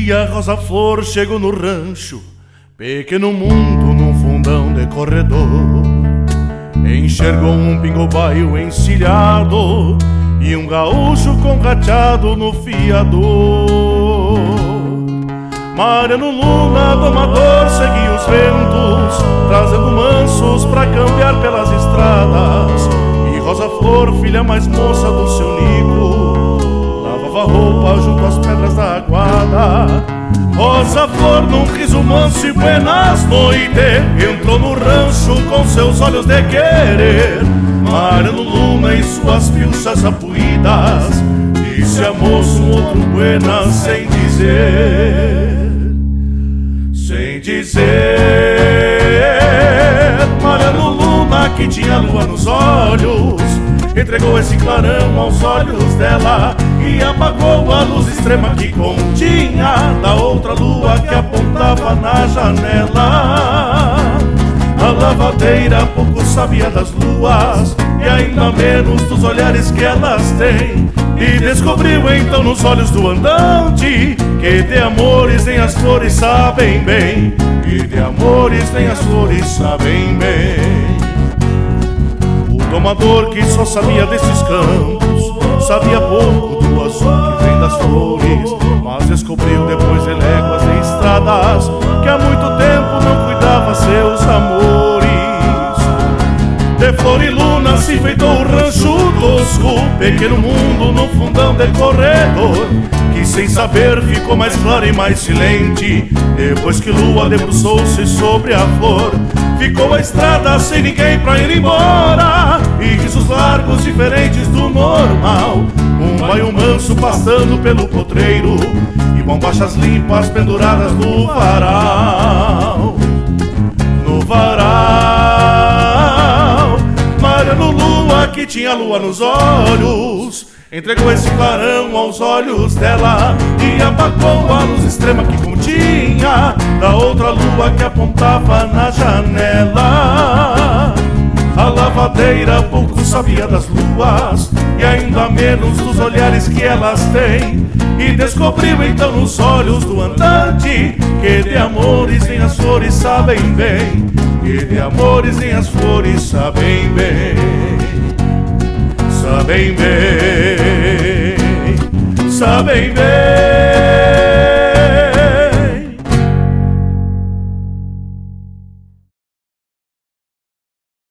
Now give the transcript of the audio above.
Dia Rosa Flor chegou no rancho, pequeno mundo num fundão de corredor, enxergou um pingobaio encilhado e um gaúcho congateado no fiador. Mariano Luna, domador, seguia os ventos, trazendo mansos pra campear pelas estradas. E Rosa Flor, filha mais moça do seu Nico, lavava roupa junto às pedras da aguada. Rosa Flor, num riso manso e buenas noites, entrou no rancho com seus olhos de querer. Mariano Luna e suas pilchas apuídas, disse a moço um outro buenas sem dizer sem dizer. Mariano Luna, que tinha lua nos olhos, entregou esse clarão aos olhos dela e apagou a luz extrema que continha da outra lua que apontava na janela. A lavadeira pouco sabia das luas e ainda menos dos olhares que elas têm. E descobriu então nos olhos do andante que de amores nem as flores sabem bem. Que de amores nem as flores sabem bem. Domador que só sabia desses campos sabia pouco do azul que vem das flores, mas descobriu depois de léguas e estradas que há muito tempo não cuidava seus amores. De flor e luna se enfeitou o rancho tosco Pequeno mundo no fundão de corredor Que sem saber ficou mais claro e mais silente Depois que lua debruçou-se sobre a flor Ficou a estrada sem ninguém pra ir embora. E risos largos diferentes do normal. Um baio manso passando pelo potreiro. E bombachas limpas penduradas no varal. No varal. Mariano Lua que tinha lua nos olhos Entregou esse clarão aos olhos dela E apagou a luz extrema que continha Da outra lua que apontava na janela. A lavadeira pouco sabia das luas E ainda menos dos olhares que elas têm. E descobriu então nos olhos do andante Que de amores nem as flores sabem bem Que de amores nem as flores sabem bem sabem bem, sabem bem.